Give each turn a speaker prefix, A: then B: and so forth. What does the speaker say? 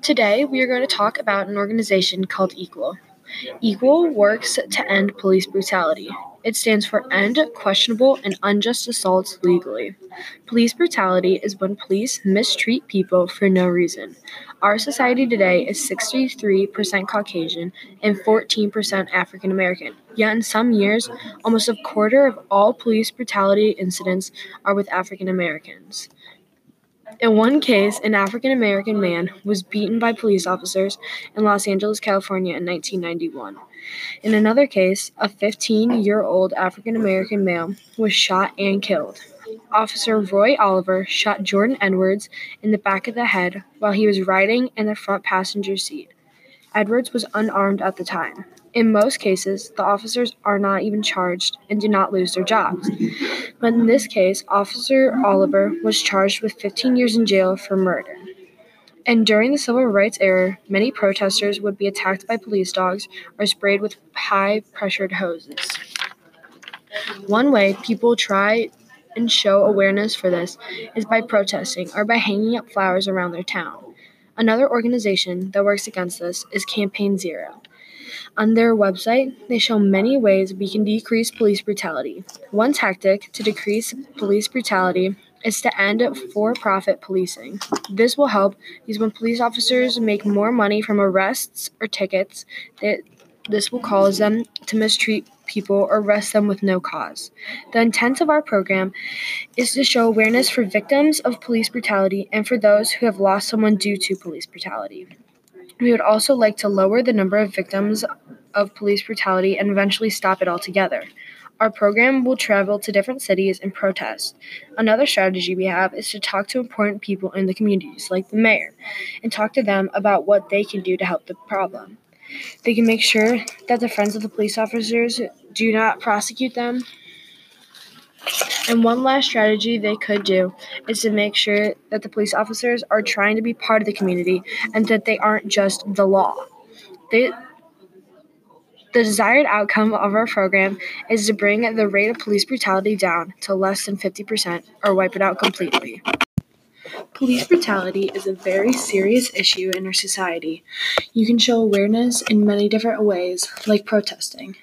A: Today, we are going to talk about an organization called Equal. Equal works to end police brutality. It stands for End Questionable and Unjust Assaults Legally. Police brutality is when police mistreat people for no reason. Our society today is 63% Caucasian and 14% African American. Yet, in some years, almost a quarter of all police brutality incidents are with African Americans. In one case, an African American man was beaten by police officers in Los Angeles, California in 1991. In another case, a 15 year old African American male was shot and killed. Officer Roy Oliver shot Jordan Edwards in the back of the head while he was riding in the front passenger seat. Edwards was unarmed at the time. In most cases, the officers are not even charged and do not lose their jobs. But in this case, Officer Oliver was charged with 15 years in jail for murder. And during the civil rights era, many protesters would be attacked by police dogs or sprayed with high pressured hoses. One way people try and show awareness for this is by protesting or by hanging up flowers around their town. Another organization that works against this is Campaign Zero. On their website, they show many ways we can decrease police brutality. One tactic to decrease police brutality is to end for profit policing. This will help because when police officers make more money from arrests or tickets, that this will cause them to mistreat people or arrest them with no cause. The intent of our program is to show awareness for victims of police brutality and for those who have lost someone due to police brutality. We would also like to lower the number of victims of police brutality and eventually stop it altogether. Our program will travel to different cities and protest. Another strategy we have is to talk to important people in the communities, like the mayor, and talk to them about what they can do to help the problem. They can make sure that the friends of the police officers do not prosecute them. And one last strategy they could do is to make sure that the police officers are trying to be part of the community and that they aren't just the law. They, the desired outcome of our program is to bring the rate of police brutality down to less than 50% or wipe it out completely. Police brutality is a very serious issue in our society. You can show awareness in many different ways, like protesting.